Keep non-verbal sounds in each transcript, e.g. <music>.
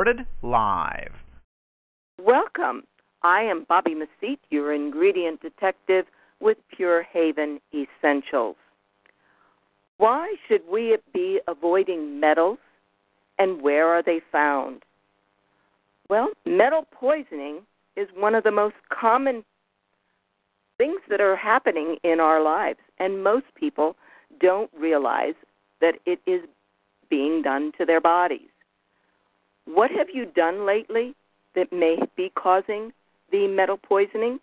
Recorded live. Welcome. I am Bobbie Mesite, your ingredient detective with Pure Haven Essentials. Why should we be avoiding metals and where are they found? Well, metal poisoning is one of the most common things that are happening in our lives, and most people don't realize that it is being done to their bodies. What have you done lately that may be causing the metal poisoning?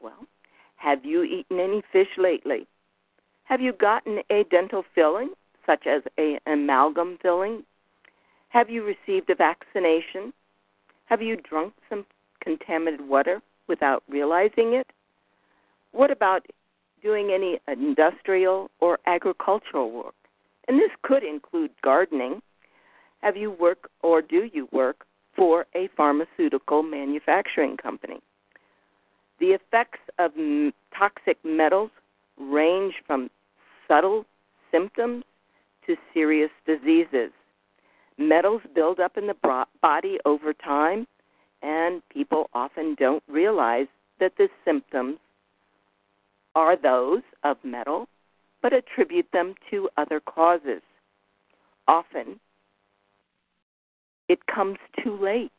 Well, have you eaten any fish lately? Have you gotten a dental filling, such as an amalgam filling? Have you received a vaccination? Have you drunk some contaminated water without realizing it? What about doing any industrial or agricultural work? And this could include gardening. Have you worked or do you work for a pharmaceutical manufacturing company? The effects of m- toxic metals range from subtle symptoms to serious diseases. Metals build up in the body over time, and people often don't realize that the symptoms are those of metal, but attribute them to other causes. Often, it comes too late.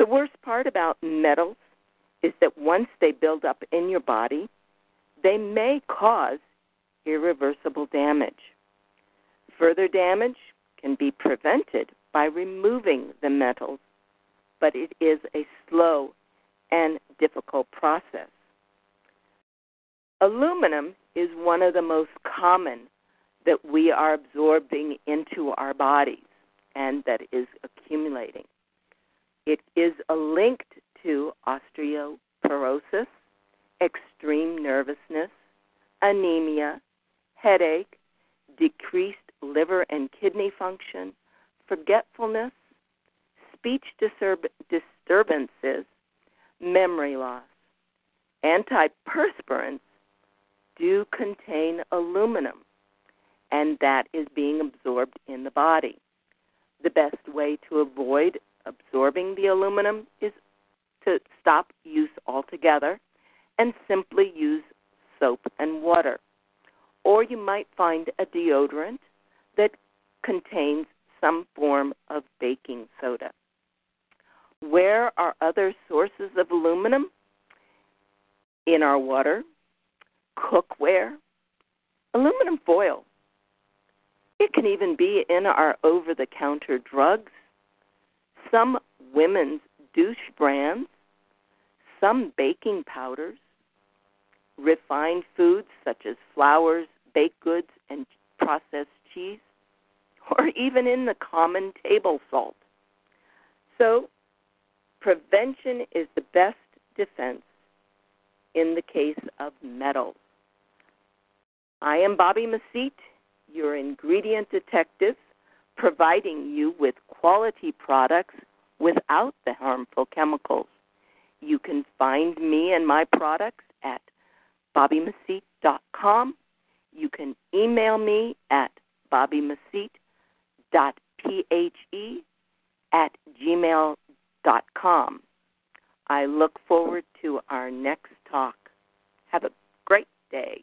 The worst part about metals is that once they build up in your body, they may cause irreversible damage. Further damage can be prevented by removing the metals, but it is a slow and difficult process. Aluminum is one of the most common that we are absorbing into our bodies and that is accumulating. It is linked to osteoporosis, extreme nervousness, anemia, headache, decreased liver and kidney function, forgetfulness, speech disturb- disturbances, memory loss. Antiperspirants do contain aluminum, and that is being absorbed in the body. The best way to avoid absorbing the aluminum is to stop use altogether and simply use soap and water. Or you might find a deodorant that contains some form of baking soda. Where are other sources of aluminum? In our water, cookware, aluminum foil. It can even be in our over the counter drugs, some women's douche brands, some baking powders, refined foods such as flours, baked goods, and processed cheese, <laughs> or even in the common table salt. So, prevention is the best defense in the case of metals. I am Bobbie Mesite, your ingredient detective, providing you with quality products without the harmful chemicals. You can find me and my products at bobbiemesite.com. You can email me at bobbiemesite.phe at gmail.com. I look forward to our next talk. Have a great day.